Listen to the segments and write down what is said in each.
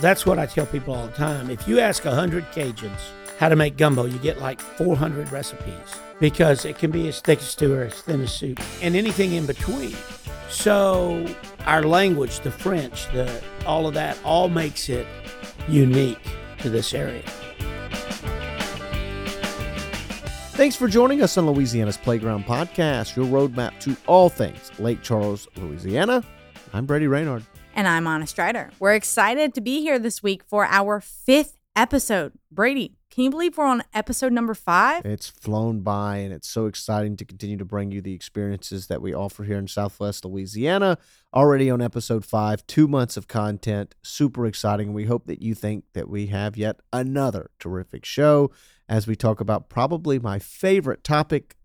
That's what I tell people all the time. If you ask 100 Cajuns how to make gumbo, you get like 400 recipes because it can be as thick as stew or as thin as soup and anything in between. So our language, the French, the all of that, all makes it unique to this area. Thanks for joining us on Louisiana's Playground Podcast, your roadmap to all things Lake Charles, Louisiana. I'm Brady Renard. And I'm Anna Strider. We're excited to be here this week for our fifth episode. Brady, can you believe we're on episode number five? It's flown by, and it's so exciting to continue to bring you the experiences that we offer here in Southwest Louisiana. Already on episode five, two months of content, super exciting. We hope that you think that we have yet another terrific show as we talk about probably my favorite topic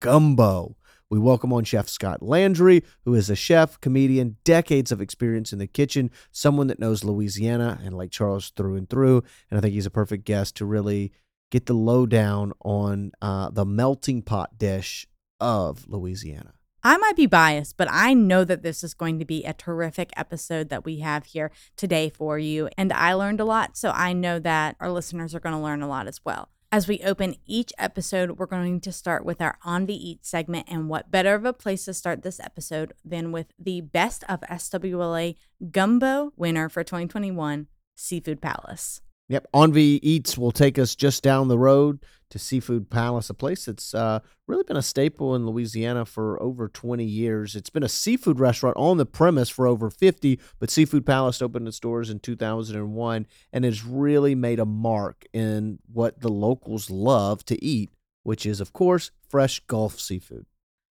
gumbo. We welcome on Chef Scott Landry, who is a chef, comedian, decades of experience in the kitchen, someone that knows Louisiana and Lake Charles through and through. And I think he's a perfect guest to really get the lowdown on uh, the melting pot dish of Louisiana. I might be biased, but I know that this is going to be a terrific episode that we have here today for you. And I learned a lot, so I know that our listeners are going to learn a lot as well. As we open each episode, we're going to start with our On the Eat segment. And what better of a place to start this episode than with the best of SWLA Gumbo winner for 2021, Seafood Palace. Yep. Envy Eats will take us just down the road to Seafood Palace, a place that's uh, really been a staple in Louisiana for over 20 years. It's been a seafood restaurant on the premise for over 50, but Seafood Palace opened its doors in 2001 and has really made a mark in what the locals love to eat, which is, of course, fresh Gulf seafood.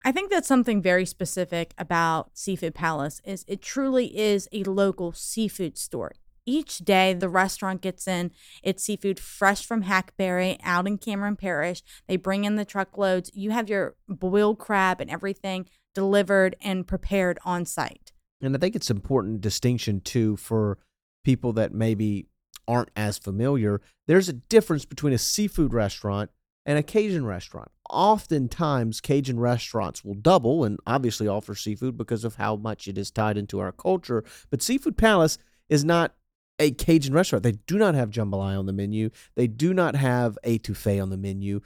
I think that's something very specific about Seafood Palace is it truly is a local seafood store each day the restaurant gets in its seafood fresh from Hackberry out in Cameron Parish. They bring in the truckloads. You have your boiled crab and everything delivered and prepared on site. And I think it's important distinction too for people that maybe aren't as familiar. There's a difference between a seafood restaurant and a Cajun restaurant. Oftentimes, Cajun restaurants will double and obviously offer seafood because of how much it is tied into our culture. But Seafood Palace is not a Cajun restaurant. They do not have jambalaya on the menu. They do not have etouffee on the menu,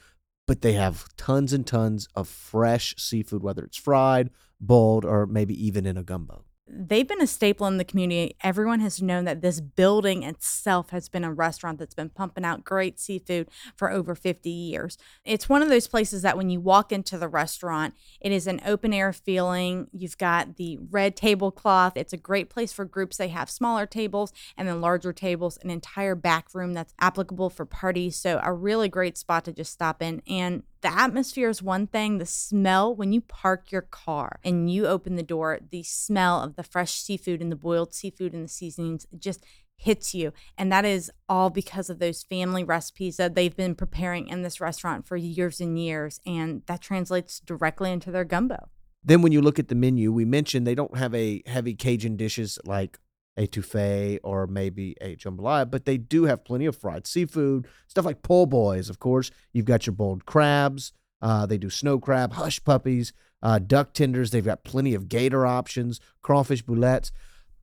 but they have tons and tons of fresh seafood, whether it's fried, boiled, or maybe even in a gumbo they've been a staple in the community. Everyone has known that this building itself has been a restaurant that's been pumping out great seafood for over 50 years. It's one of those places that when you walk into the restaurant, it is an open air feeling. You've got the red tablecloth. It's a great place for groups. They have smaller tables and then larger tables, an entire back room that's applicable for parties. So, a really great spot to just stop in. And the atmosphere is one thing. The smell, when you park your car and you open the door, the smell of the fresh seafood and the boiled seafood and the seasonings just hits you. And that is all because of those family recipes that they've been preparing in this restaurant for years and years. And that translates directly into their gumbo. Then, when you look at the menu, we mentioned they don't have a heavy Cajun dishes like etouffee or maybe a jambalaya, but they do have plenty of fried seafood, stuff like po' boys, of course. You've got your boiled crabs. Uh, they do snow crab, hush puppies, uh, duck tenders. They've got plenty of gator options, crawfish boulettes,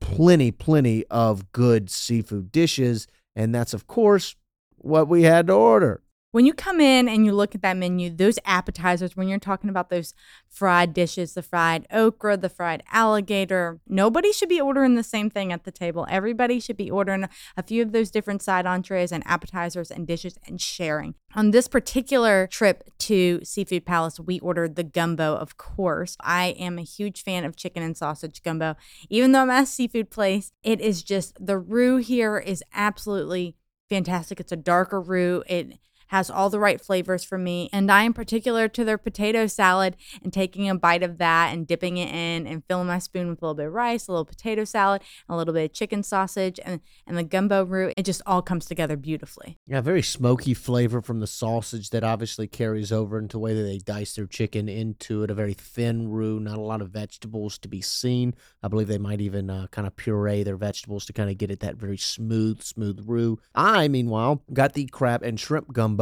plenty, plenty of good seafood dishes. And that's, of course, what we had to order when you come in and you look at that menu, those appetizers, when you're talking about those fried dishes, the fried okra, the fried alligator, nobody should be ordering the same thing at the table. Everybody should be ordering a few of those different side entrees and appetizers and dishes and sharing. On this particular trip to Seafood Palace, we ordered the gumbo, of course. I am a huge fan of chicken and sausage gumbo. Even though I'm at a seafood place, it is just the roux here is absolutely fantastic. It's a darker roux. It has all the right flavors for me. And I am particular to their potato salad and taking a bite of that and dipping it in and filling my spoon with a little bit of rice, a little potato salad, a little bit of chicken sausage, and, and the gumbo roux. It just all comes together beautifully. Yeah, very smoky flavor from the sausage that obviously carries over into the way that they dice their chicken into it. A very thin roux, not a lot of vegetables to be seen. I believe they might even uh, kind of puree their vegetables to kind of get it that very smooth, smooth roux. I, meanwhile, got the crab and shrimp gumbo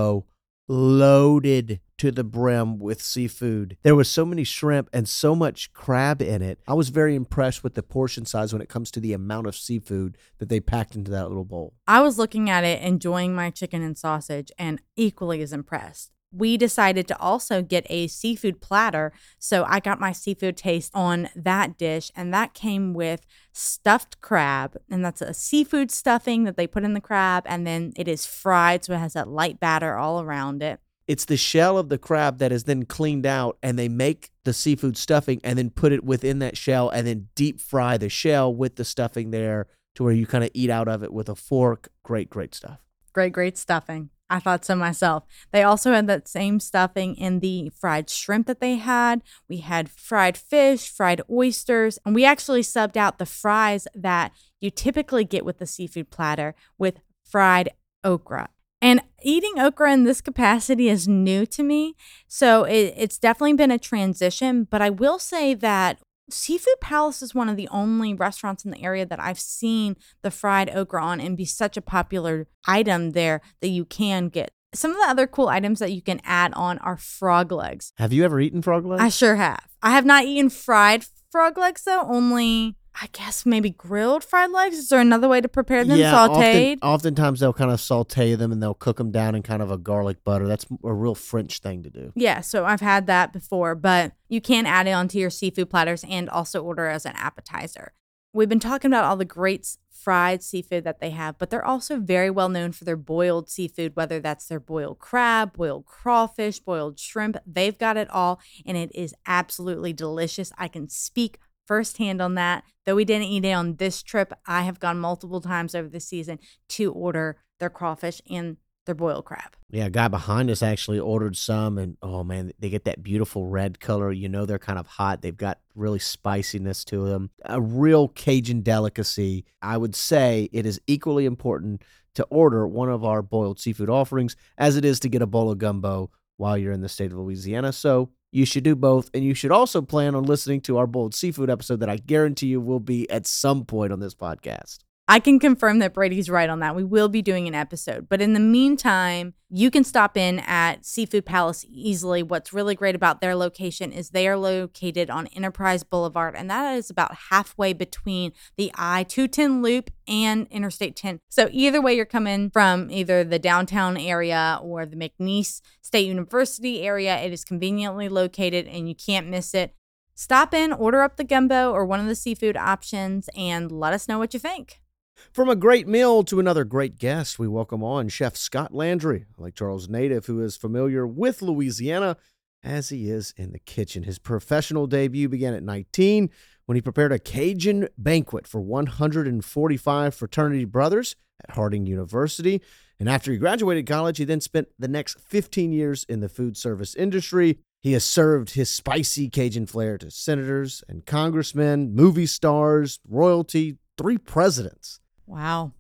loaded to the brim with seafood. There was so many shrimp and so much crab in it. I was very impressed with the portion size when it comes to the amount of seafood that they packed into that little bowl. I was looking at it, enjoying my chicken and sausage, and equally as impressed. We decided to also get a seafood platter. So I got my seafood taste on that dish, and that came with stuffed crab. And that's a seafood stuffing that they put in the crab, and then it is fried. So it has that light batter all around it. It's the shell of the crab that is then cleaned out, and they make the seafood stuffing and then put it within that shell and then deep fry the shell with the stuffing there to where you kind of eat out of it with a fork. Great, great stuff. Great, great stuffing. I thought so myself. They also had that same stuffing in the fried shrimp that they had. We had fried fish, fried oysters, and we actually subbed out the fries that you typically get with the seafood platter with fried okra. And eating okra in this capacity is new to me. So it, it's definitely been a transition. But I will say that Seafood Palace is one of the only restaurants in the area that I've seen the fried okra on and be such a popular item there that you can get. Some of the other cool items that you can add on are frog legs. Have you ever eaten frog legs? I sure have. I have not eaten fried frog legs though, only I guess maybe grilled fried legs. Is there another way to prepare them? yeah, Sauteed? Often, oftentimes they'll kind of saute them and they'll cook them down in kind of a garlic butter. That's a real French thing to do. Yeah, so I've had that before, but you can add it onto your seafood platters and also order as an appetizer. We've been talking about all the great fried seafood that they have, but they're also very well known for their boiled seafood, whether that's their boiled crab, boiled crawfish, boiled shrimp. They've got it all, and it is absolutely delicious. I can speak firsthand on that. Though we didn't eat it on this trip, I have gone multiple times over the season to order their crawfish and their boiled crab. Yeah, a guy behind us actually ordered some, and oh man, they get that beautiful red color. You know, they're kind of hot. They've got really spiciness to them. A real Cajun delicacy. I would say it is equally important to order one of our boiled seafood offerings as it is to get a bowl of gumbo while you're in the state of Louisiana. So you should do both. And you should also plan on listening to our Bold seafood episode that I guarantee you will be at some point on this podcast. I can confirm that Brady's right on that. We will be doing an episode. But in the meantime, you can stop in at Seafood Palace easily. What's really great about their location is they are located on Enterprise Boulevard, and that is about halfway between the I 210 loop and Interstate 10. So either way you're coming from either the downtown area or the McNeese State University area, it is conveniently located and you can't miss it. Stop in, order up the gumbo or one of the seafood options, and let us know what you think. From a great meal to another great guest, we welcome on Chef Scott Landry, a Lake Charles native who is familiar with Louisiana as he is in the kitchen. His professional debut began at 19 when he prepared a Cajun banquet for 145 fraternity brothers at Harding University. And after he graduated college, he then spent the next 15 years in the food service industry. He has served his spicy Cajun flair to senators and congressmen, movie stars, royalty, three presidents. Wow.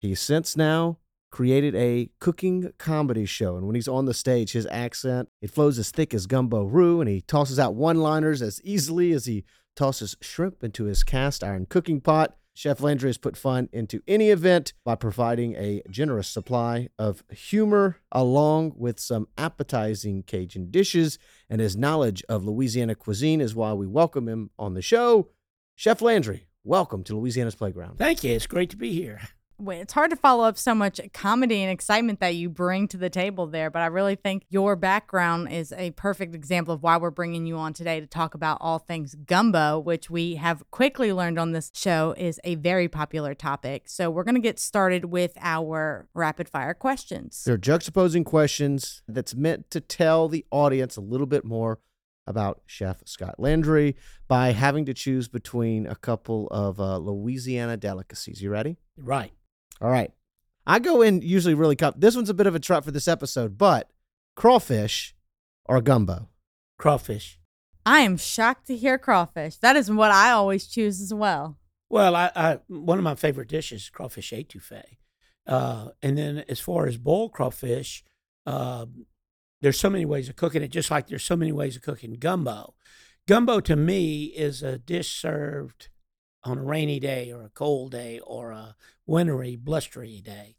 He's since now created a cooking comedy show, and when he's on the stage, his accent it flows as thick as gumbo roux, and he tosses out one-liners as easily as he tosses shrimp into his cast iron cooking pot. Chef Landry has put fun into any event by providing a generous supply of humor along with some appetizing Cajun dishes, and his knowledge of Louisiana cuisine is why we welcome him on the show. Chef Landry, welcome to Louisiana's Playground. Thank you. It's great to be here. Wait, it's hard to follow up so much comedy and excitement that you bring to the table there, but I really think your background is a perfect example of why we're bringing you on today to talk about all things gumbo, which we have quickly learned on this show is a very popular topic. So we're going to get started with our rapid fire questions. They're juxtaposing questions that's meant to tell the audience a little bit more about Chef Scott Landry by having to choose between a couple of uh, Louisiana delicacies. You ready? Right. All right. I go in usually really. Com- this one's a bit of a trap for this episode, but crawfish or gumbo? Crawfish. I am shocked to hear crawfish. That is what I always choose as well. Well, I, I one of my favorite dishes is crawfish etouffee. Uh, and then as far as boiled crawfish, uh, there's so many ways of cooking it, just like there's so many ways of cooking gumbo. Gumbo to me is a dish served on a rainy day or a cold day or a wintry, blustery day.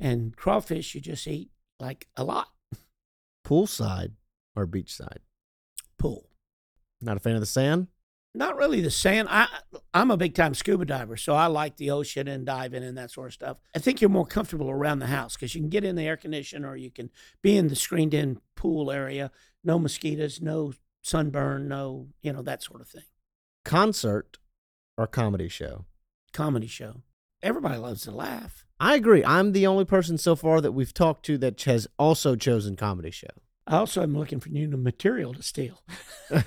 And crawfish you just eat like a lot. Poolside. or beachside? Pool. Not a fan of the sand? Not really the sand. I I'm a big time scuba diver, so I like the ocean and diving and that sort of stuff. I think you're more comfortable around the house because you can get in the air conditioner or you can be in the screened in pool area. No mosquitoes, no sunburn, no you know that sort of thing. Concert or comedy show? Comedy show. Everybody loves to laugh. I agree. I'm the only person so far that we've talked to that has also chosen comedy show. I also am looking for new material to steal. You're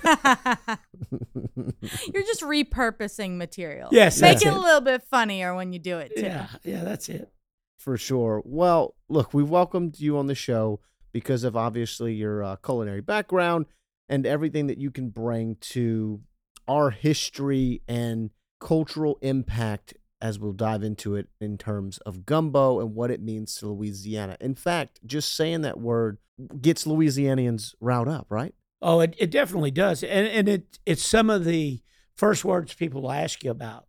just repurposing material. Yes, Make it it. a little bit funnier when you do it too. Yeah, yeah, that's it. For sure. Well, look, we welcomed you on the show because of obviously your uh, culinary background and everything that you can bring to our history and cultural impact as we'll dive into it in terms of gumbo and what it means to Louisiana. In fact, just saying that word gets Louisianians riled up, right? Oh, it, it definitely does, and and it it's some of the first words people will ask you about,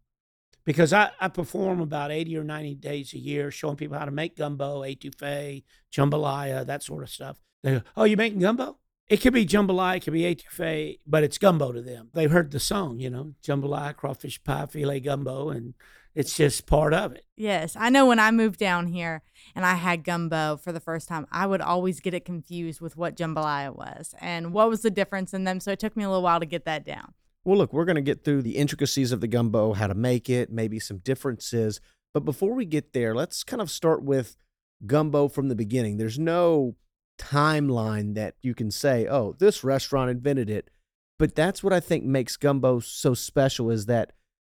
because I, I perform about eighty or ninety days a year, showing people how to make gumbo, etouffee, jambalaya, that sort of stuff. They go, "Oh, you're making gumbo?" It could be jambalaya, it could be etouffee, but it's gumbo to them. They've heard the song, you know, jambalaya, crawfish pie, filé gumbo, and it's just part of it. Yes, I know when I moved down here and I had gumbo for the first time, I would always get it confused with what jambalaya was and what was the difference in them. So it took me a little while to get that down. Well, look, we're going to get through the intricacies of the gumbo, how to make it, maybe some differences. But before we get there, let's kind of start with gumbo from the beginning. There's no timeline that you can say, oh, this restaurant invented it. But that's what I think makes gumbo so special is that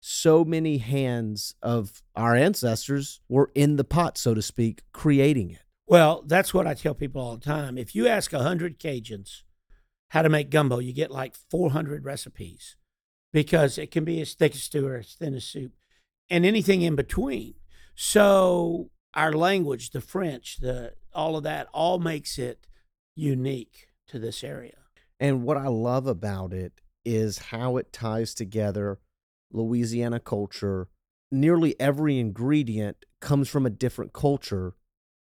so many hands of our ancestors were in the pot, so to speak, creating it. Well, that's what I tell people all the time. If you ask 100 Cajuns how to make gumbo, you get like 400 recipes because it can be as thick as stew or as thin as soup and anything in between. So, our language, the French, the all of that all makes it unique to this area. And what I love about it is how it ties together Louisiana culture. Nearly every ingredient comes from a different culture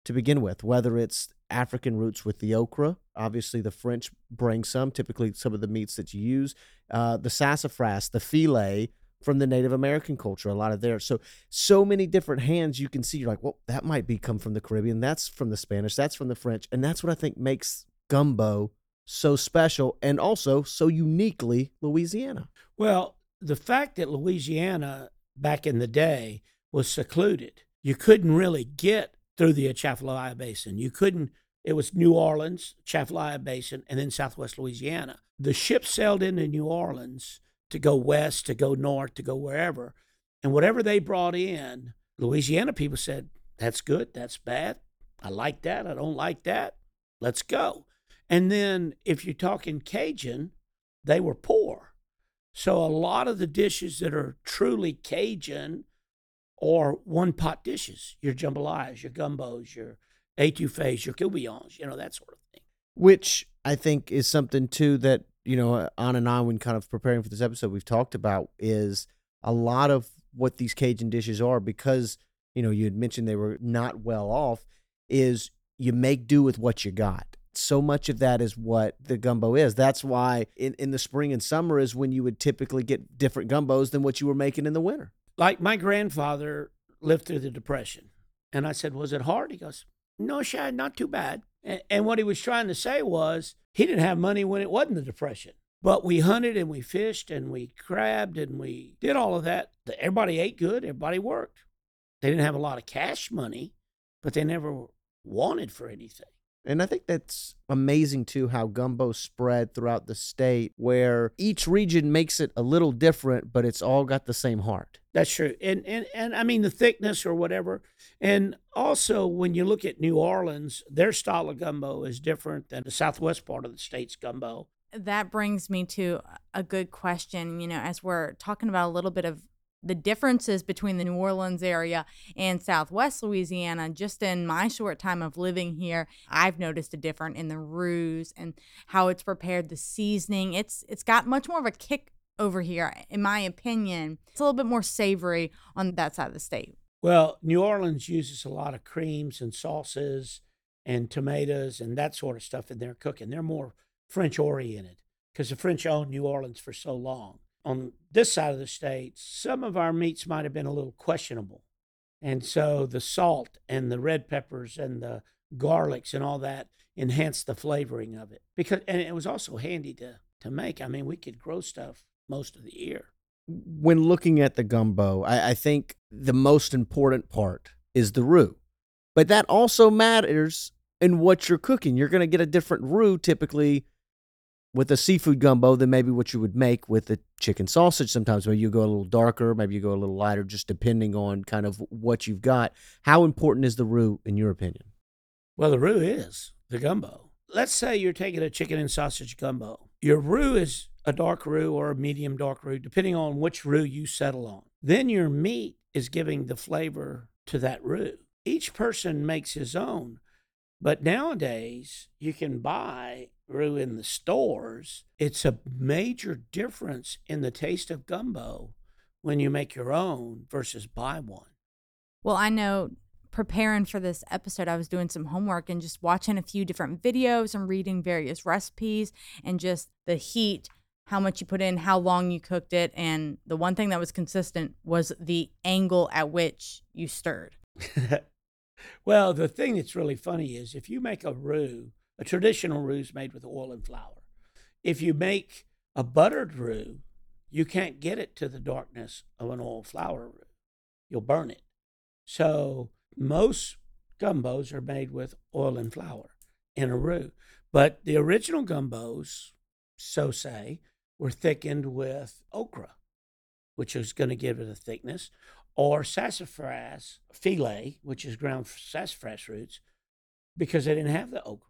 to begin with, whether it's African roots with the okra. Obviously, the French bring some, typically some of the meats that you use. Uh, the sassafras, the filé from the Native American culture, a lot of there. So, so many different hands you can see. You're like, well, that might be come from the Caribbean. That's from the Spanish. That's from the French. And that's what I think makes gumbo so special and also so uniquely Louisiana. Well, the fact that Louisiana back in the day was secluded, you couldn't really get through the Atchafalaya Basin. You couldn't, it was New Orleans, Atchafalaya Basin, and then Southwest Louisiana. The ships sailed into New Orleans to go west, to go north, to go wherever. And whatever they brought in, Louisiana people said, that's good, that's bad. I like that, I don't like that. Let's go. And then if you're talking Cajun, they were poor. So a lot of the dishes that are truly Cajun are one pot dishes. Your jambalayas, your gumbos, your etouffees, your courtbouillons, you know, that sort of thing. which I think is something too that you know on and on when kind of preparing for this episode, we've talked about is a lot of what these Cajun dishes are because you know you had mentioned they were not well off. Is you make do with what you got. So much of that is what the gumbo is. That's why in, in the spring and summer is when you would typically get different gumbos than what you were making in the winter. Like my grandfather lived through the Depression. And I said, Was it hard? He goes, No, Shad, not too bad. And, and what he was trying to say was he didn't have money when it wasn't the Depression. But we hunted and we fished and we crabbed and we did all of that. Everybody ate good, everybody worked. They didn't have a lot of cash money, but they never wanted for anything. And I think that's amazing too how gumbo spread throughout the state where each region makes it a little different, but it's all got the same heart. That's true. And, and and I mean the thickness or whatever. And also when you look at New Orleans, their style of gumbo is different than the southwest part of the state's gumbo. That brings me to a good question. You know, as we're talking about a little bit of the differences between the New Orleans area and Southwest Louisiana, just in my short time of living here, I've noticed a difference in the ruse and how it's prepared, the seasoning. It's it's got much more of a kick over here, in my opinion. It's a little bit more savory on that side of the state. Well, New Orleans uses a lot of creams and sauces and tomatoes and that sort of stuff in their cooking. They're more French oriented because the French owned New Orleans for so long. On this side of the state, some of our meats might have been a little questionable. And so the salt and the red peppers and the garlics and all that enhanced the flavoring of it. Because and it was also handy to to make. I mean, we could grow stuff most of the year. When looking at the gumbo, I, I think the most important part is the roux. But that also matters in what you're cooking. You're going to get a different roux typically with a seafood gumbo than maybe what you would make with a chicken sausage sometimes. Maybe you go a little darker maybe you go a little lighter just depending on kind of what you've got. How important is the roux in your opinion? Well the roux is the gumbo. Let's say you're taking a chicken and sausage gumbo. Your roux is a dark roux or a medium dark roux depending on which roux you settle on. Then your meat is giving the flavor to that roux. Each person makes his own but nowadays, you can buy roux in the stores. It's a major difference in the taste of gumbo when you make your own versus buy one. Well, I know preparing for this episode, I was doing some homework and just watching a few different videos and reading various recipes and just the heat, how much you put in, how long you cooked it. And the one thing that was consistent was the angle at which you stirred. well, the thing that's really funny is if you make a roux, a traditional roux is made with oil and flour. If you make a buttered roux, you can't get it to the darkness of an oil flour roux. You'll burn it. So most gumbos are made with oil and flour in a roux. But the original gumbos, so say, were thickened with okra, which is going to give it a thickness, or sassafras filé, which is ground sassafras roots, because they didn't have the okra,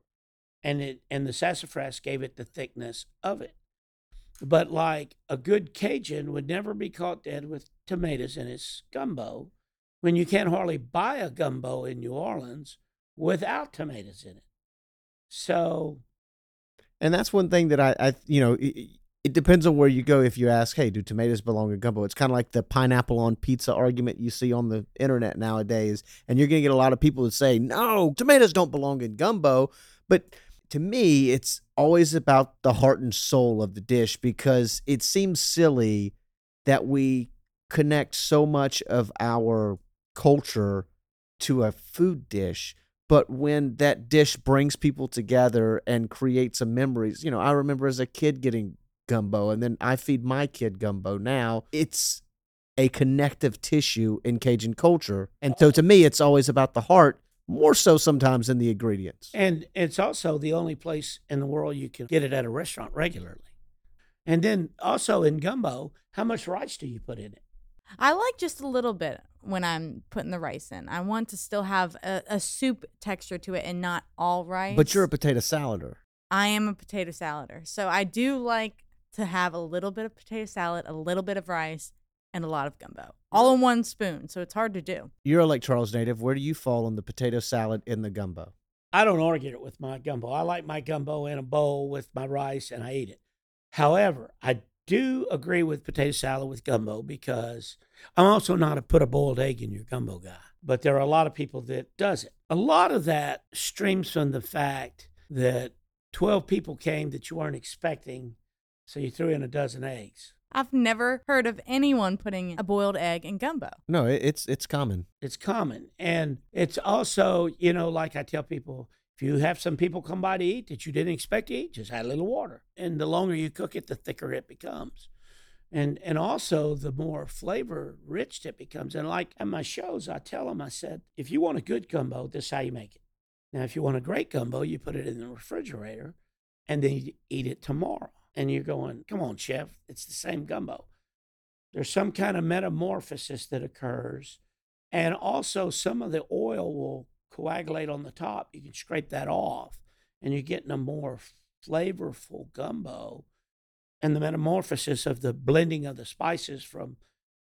and it and the sassafras gave it the thickness of it. But like a good Cajun would never be caught dead with tomatoes in his gumbo, when you can't hardly buy a gumbo in New Orleans without tomatoes in it. So, and that's one thing that I, I you know, it depends on where you go if you ask, hey, do tomatoes belong in gumbo? It's kind of like the pineapple on pizza argument you see on the internet nowadays. And you're going to get a lot of people that say, no, tomatoes don't belong in gumbo. But to me, it's always about the heart and soul of the dish because it seems silly that we connect so much of our culture to a food dish but when that dish brings people together and creates some memories you know i remember as a kid getting gumbo and then I feed my kid gumbo now. It's a connective tissue in Cajun culture. And so to me, it's always about the heart, more so sometimes than the ingredients. And it's also the only place in the world you can get it at a restaurant regularly. And then also in gumbo, how much rice do you put in it? I like just a little bit when I'm putting the rice in. I want to still have a, a soup texture to it and not all rice. But you're a potato salader. I am a potato salader. So I do like to have a little bit of potato salad, a little bit of rice, and a lot of gumbo, all in one spoon. So it's hard to do. You're a Lake Charles native. Where do you fall on the potato salad in the gumbo? I don't argue it with my gumbo. I like my gumbo in a bowl with my rice and I eat it. However, I do agree with potato salad with gumbo because I'm also not a put a boiled egg in your gumbo guy. But there are a lot of people that does it. A lot of that streams from the fact that 12 people came that you weren't expecting so you threw in a dozen eggs. I've never heard of anyone putting a boiled egg in gumbo. No, it's it's common. It's common, and it's also you know like I tell people, if you have some people come by to eat that you didn't expect to eat, just add a little water, and the longer you cook it, the thicker it becomes, and and also the more flavor rich it becomes. And like at my shows, I tell them, I said, if you want a good gumbo, this is how you make it. Now, if you want a great gumbo, you put it in the refrigerator, and then you eat it tomorrow and you're going, come on, chef, it's the same gumbo. There's some kind of metamorphosis that occurs. And also, some of the oil will coagulate on the top. You can scrape that off, and you're getting a more flavorful gumbo. And the metamorphosis of the blending of the spices from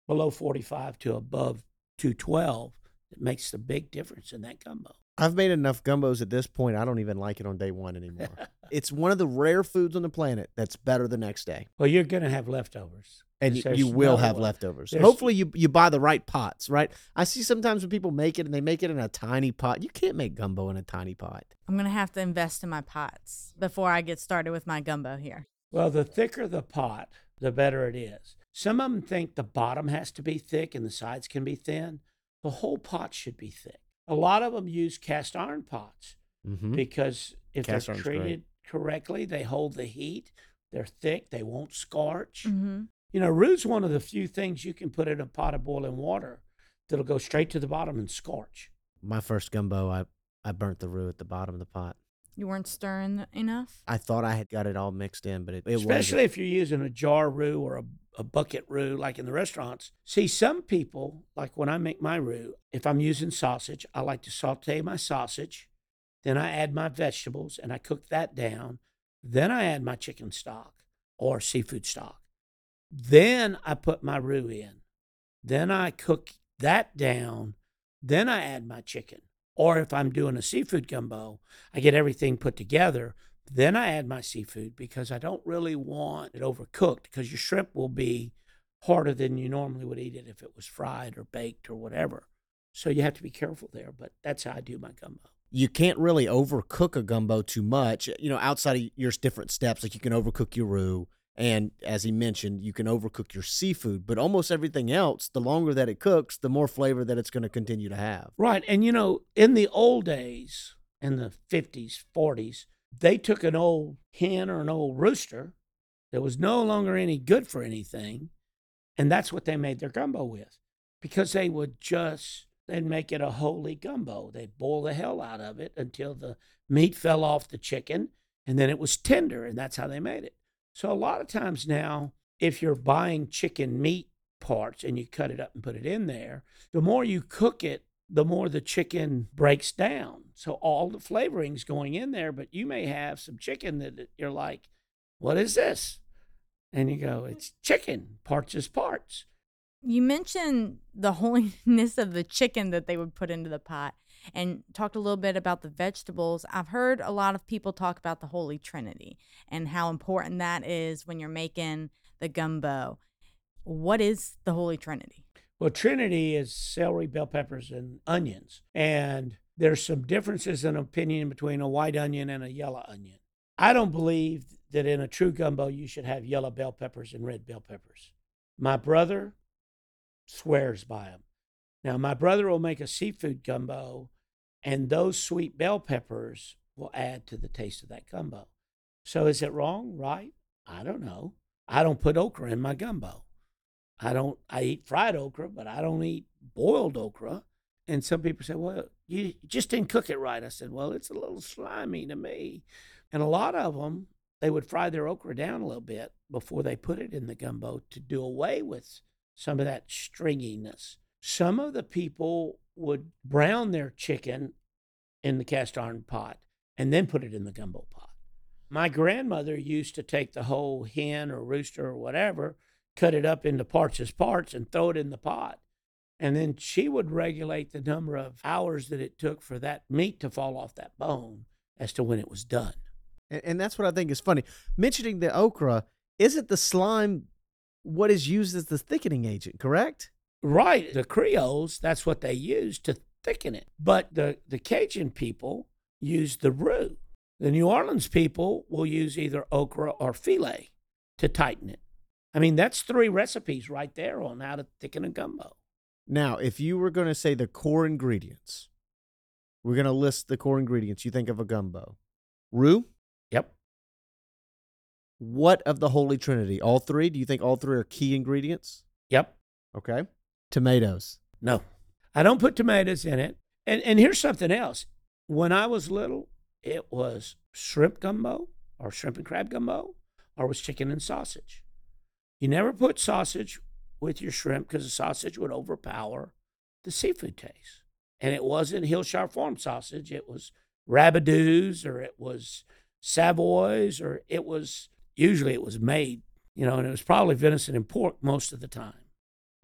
below 45 to above 212 that makes the big difference in that gumbo. I've made enough gumbos at this point. I don't even like it on day one anymore. it's one of the rare foods on the planet that's better the next day. Well, you're going to have leftovers. And you, you will have way. leftovers. There's- Hopefully, you you buy the right pots, right? I see sometimes when people make it and they make it in a tiny pot. You can't make gumbo in a tiny pot. I'm gonna have to invest in my pots before I get started with my gumbo here. Well, the thicker the pot, the better it is. Some of them think the bottom has to be thick and the sides can be thin. The whole pot should be thick. A lot of them use cast iron pots Mm-hmm. because if Cast they're iron's great. treated correctly, they hold the heat. They're thick. They won't scorch. Mm-hmm. You know, roux's one of the few things you can put in a pot of boiling water that'll go straight to the bottom and scorch. My first gumbo, I I burnt the roux at the bottom of the pot. You weren't stirring enough. I thought I had got it all mixed in, but it, it Especially wasn't. if you're using a jar roux or a, a bucket roux, like in the restaurants. See, some people, like when I make my roux, if I'm using sausage, I like to saute my sausage, then I add my vegetables and I cook that down. Then I add my chicken stock or seafood stock. Then I put my roux in. Then I cook that down. Then I add my chicken. Or if I'm doing a seafood gumbo, I get everything put together. Then I add my seafood because I don't really want it overcooked because your shrimp will be harder than you normally would eat it if it was fried or baked or whatever. So you have to be careful there, but that's how I do my gumbo. you can't really overcook a gumbo too much. You know, outside of your different steps, like you can overcook your roux, and as he mentioned, you can overcook your seafood. But almost everything else, the longer that it cooks, the more flavor that it's going to continue to have. Right. And you know, in the old days, in the 50s, 40s, they took an old hen or an old rooster that was no longer any good for anything, and that's what they made their gumbo with because they would just they'd make it a holy gumbo. They'd boil the hell out of it until the meat fell off the chicken and then it was tender, and that's how they made it. So a lot of times now, if you're buying chicken meat parts and you cut it up and put it in there, the more you cook it, the more the chicken breaks down. So all the flavorings going in there, but you may have some chicken that you're like, what is this? And you go, it's chicken, parts is parts. You mentioned the holiness of the chicken that they would put into the pot and talked a little bit about the vegetables. I've heard a lot of people talk about the Holy Trinity and how important that is when you're making the gumbo. What is the Holy Trinity? Well, Trinity is celery, bell peppers, and onions. And there's some differences in opinion between a white onion and a yellow onion. I don't believe that in a true gumbo you should have yellow bell peppers and red bell peppers. My brother swears by them. Now, my brother will make a seafood gumbo, and those sweet bell peppers will add to the taste of that gumbo. So, is it wrong? Right? I don't know. I don't put okra in my gumbo. I don't. I eat fried okra, but I don't eat boiled okra. And some people say, "Well, you just didn't cook it right." I said, "Well, it's a little slimy to me." And a lot of them, they would fry their okra down a little bit before they put it in the gumbo to do away with some of that stringiness. Some of the people would brown their chicken in the cast iron pot and then put it in the gumbo pot. My grandmother used to take the whole hen or rooster or whatever, cut it up into parts as parts, and throw it in the pot. And then she would regulate the number of hours that it took for that meat to fall off that bone as to when it was done. And, and that's what I think is funny. Mentioning the okra, isn't the slime what is used as the thickening agent, correct? Right. The Creoles, that's what they use to thicken it. But the, the Cajun people use the roux. The New Orleans people will use either okra or filé to tighten it. I mean, that's three recipes right there on how to thicken a gumbo. Now, if you were going to say the core ingredients, we're going to list the core ingredients you think of a gumbo. Roux, Yep. what of the Holy Trinity? All three? Do you think all three are key ingredients? Yep. Okay. Tomatoes. No. I don't put tomatoes in it. And and here's something else. When I was little, it was shrimp gumbo or shrimp and crab gumbo or was chicken and sausage. You never put sausage with your shrimp because the sausage would overpower the seafood taste. And it wasn't Hillshire Farm sausage. It was Rabideau's or it was Savoie's or it was usually it was made, you know, and it was probably venison and pork most of the time.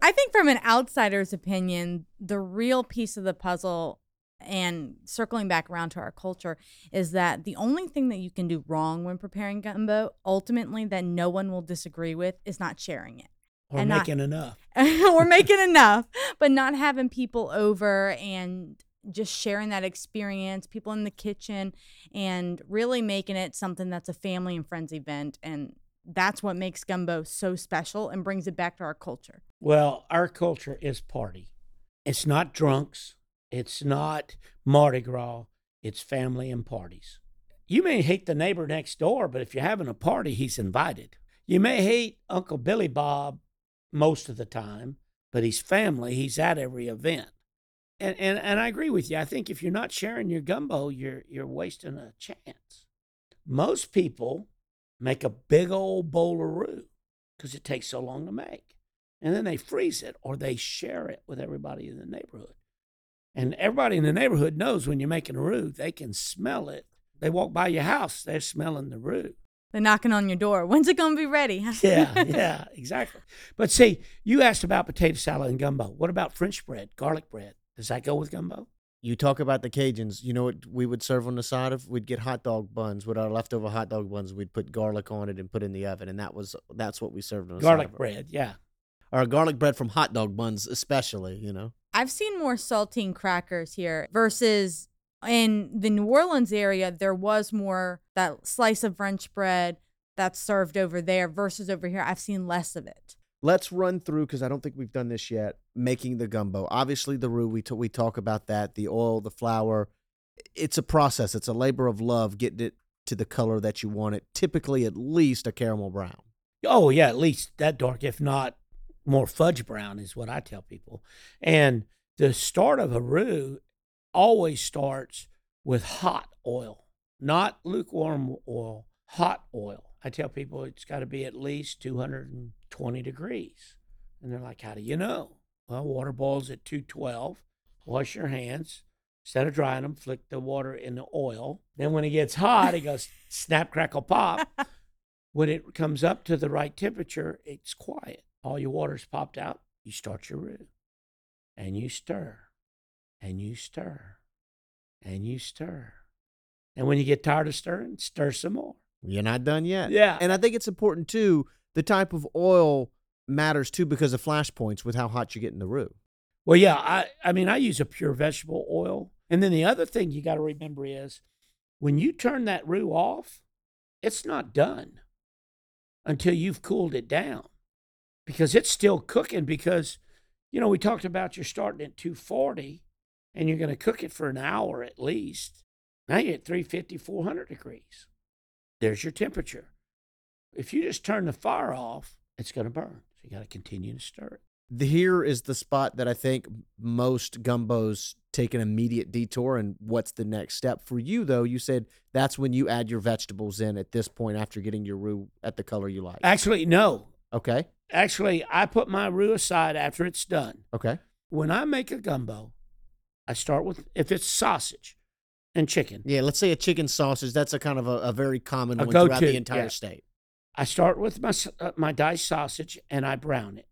I think from an outsider's opinion, the real piece of the puzzle and circling back around to our culture is that the only thing that you can do wrong when preparing gumbo ultimately that no one will disagree with is not sharing it Or And not- making enough. or making enough, but not having people over and just sharing that experience, people in the kitchen, and really making it something that's a family and friends event. And that's what makes gumbo so special and brings it back to our culture. Well, our culture is party. It's not drunks. It's not Mardi Gras. It's family and parties. You may hate the neighbor next door, but if you're having a party, he's invited. You may hate Uncle Billy Bob most of the time, but he's family. He's at every event. And, and and I agree with you. I think if you're not sharing your gumbo, you're you're wasting a chance. Most people make a big old bowl of roux because it takes so long to make and then they freeze it or they share it with everybody in the neighborhood. And everybody in the neighborhood knows when you're making a roux, they can smell it. They walk by your house, they're smelling the roux. They're knocking on your door. When's it going to be ready? Yeah, yeah, exactly. But see, you asked about potato salad and gumbo. What about French bread, garlic bread? Does that go with gumbo? You talk about the Cajuns. You know what we would serve on the side of? We'd get hot dog buns with our leftover hot dog buns. We'd put garlic on it and put in the oven, and that was that's what we served on the side Garlic of bread, yeah. Or garlic bread from hot dog buns, especially. You know, I've seen more saltine crackers here versus in the New Orleans area, there was more that slice of French bread that's served over there versus over here. I've seen less of it. let's run through because I don't think we've done this yet. Making the gumbo. Obviously, the roux. We t- we talk about that. The oil, the flour. It's a process. It's a labor of love getting it to the color that you want it. Typically, at least a caramel brown. Oh yeah, at least that dark, if not more fudge brown, is what I tell people. And the start of a roux always starts with hot oil, not lukewarm oil, hot oil. I tell people it's got to be at least 220 degrees. And they're like, How do you know? Well, water boils at 212. Wash your hands. Instead of drying them, flick the water in the oil. Then when it gets hot, it goes snap, crackle, pop. When it comes up to the right temperature, it's quiet. All your water's popped out. You start your roux. And you stir. And you stir. And you stir. And when you get tired of stirring, stir some more. You're not done yet. Yeah. And I think it's important too. The type of oil matters too because of flashpoints with how hot you get in the roux. Well, yeah, I, I mean, I use a pure vegetable oil. And then the other thing you got to remember is when you turn that roux off, it's not done until you've cooled it down because it's still cooking. Because, you know, we talked about you're starting at 240 and you're going to cook it for an hour at least. Now you're at 350, 400 degrees. There's your temperature. If you just turn the fire off, it's going to burn. So you got to continue to stir it. Here is the spot that I think most gumbos take an immediate detour. And what's the next step for you, though? You said that's when you add your vegetables in at this point after getting your roux at the color you like. Actually, no. Okay. Actually, I put my roux aside after it's done. Okay. When I make a gumbo, I start with if it's sausage and chicken. Yeah. Let's say a chicken sausage. That's a kind of a, a very common A one throughout go-to, the entire yeah. state. I start with my uh, my diced sausage and I brown it.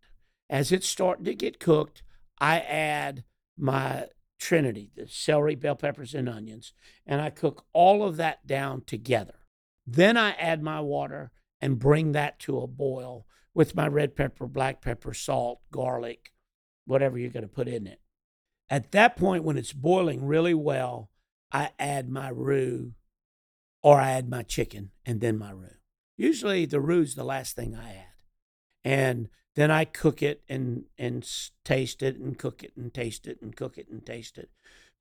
As it's starting to get cooked, I add my trinity, the celery, bell peppers, and onions, and I cook all of that down together. Then I add my water and bring that to a boil with my red pepper, black pepper, salt, garlic, whatever you're going to put in it. At that point, when it's boiling really well, I add my roux or I add my chicken and then my roux. Usually the roux's the last thing I add. And then I cook it and and taste it and cook it and taste it and cook it and taste it.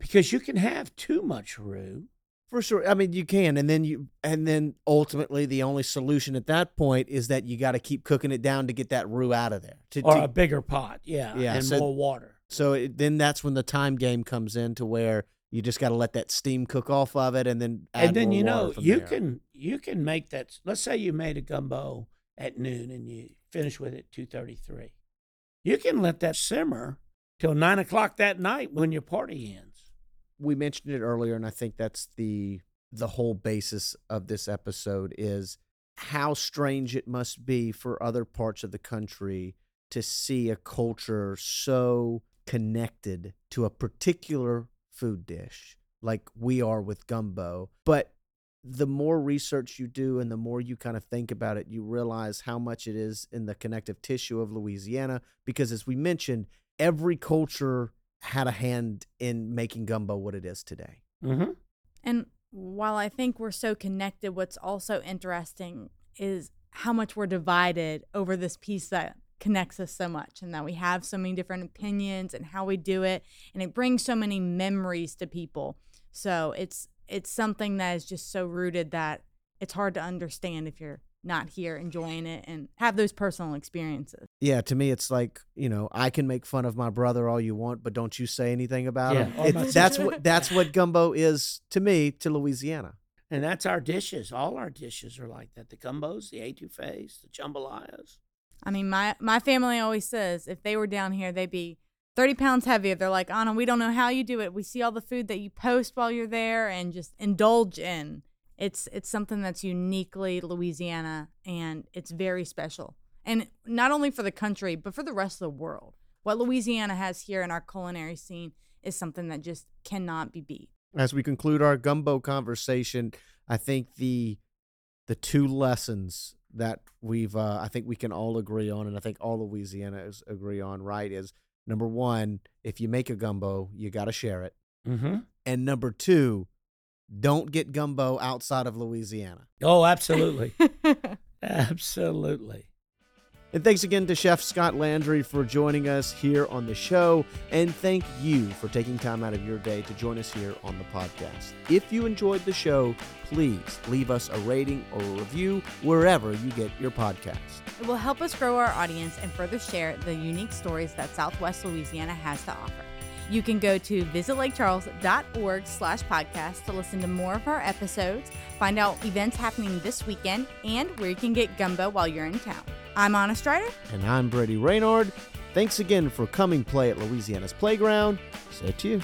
Because you can have too much roux. For sure. I mean, you can, and then you, and then ultimately, the only solution at that point is that you got to keep cooking it down to get that roux out of there. To, Or to- a bigger pot, yeah, Yeah, and so- more water. So it, then that's when the time game comes in to where you just got to let that steam cook off of it, and then add and then you know you there. can you can make that. Let's say you made a gumbo at noon and you finish with it two thirty three. You can let that simmer till nine o'clock that night when your party ends. we mentioned it earlier, and I think that's the the whole basis of this episode is how strange it must be for other parts of the country to see a culture so connected to a particular food dish like we are with gumbo. But the more research you do and the more you kind of think about it, you realize how much it is in the connective tissue of Louisiana. Because as we mentioned, every culture had a hand in making gumbo what it is today. Mm-hmm. And while I think we're so connected, what's also interesting is how much we're divided over this piece that connects us so much and that we have so many different opinions and how we do it and it brings so many memories to people so it's it's something that is just so rooted that it's hard to understand if you're not here enjoying it and have those personal experiences Yeah, to me, it's like you know I can make fun of my brother all you want, but don't you say anything about Yeah, him. Oh, or my It's, that's what that's what gumbo is to me to Louisiana. And that's our dishes. All our dishes are like that. The gumbos, the etouffees, the jambalayas. I mean, my my family always says if they were down here, they'd be thirty pounds heavier. They're like, Anna, we don't know how you do it. We see all the food that you post while you're there, and just indulge in. It's it's something that's uniquely Louisiana, and it's very special. And not only for the country, but for the rest of the world. What Louisiana has here in our culinary scene is something that just cannot be beat. As we conclude our gumbo conversation, I think the the two lessons that we've uh, I think we can all agree on, and I think all Louisianas agree on, right? Is number one, if you make a gumbo, you got to share it, Mm-hmm. and number two, don't get gumbo outside of Louisiana. Oh, absolutely. absolutely. And thanks again to Chef Scott Landry for joining us here on the show. And thank you for taking time out of your day to join us here on the podcast. If you enjoyed the show, please leave us a rating or a review wherever you get your podcast. It will help us grow our audience and further share the unique stories that Southwest Louisiana has to offer. You can go to visitlakecharles.org slash podcast to listen to more of our episodes, find out events happening this weekend, and where you can get gumbo while you're in town. I'm Anna Strider. And I'm Brady Renard. Thanks again for coming play at Louisiana's Playground. To you.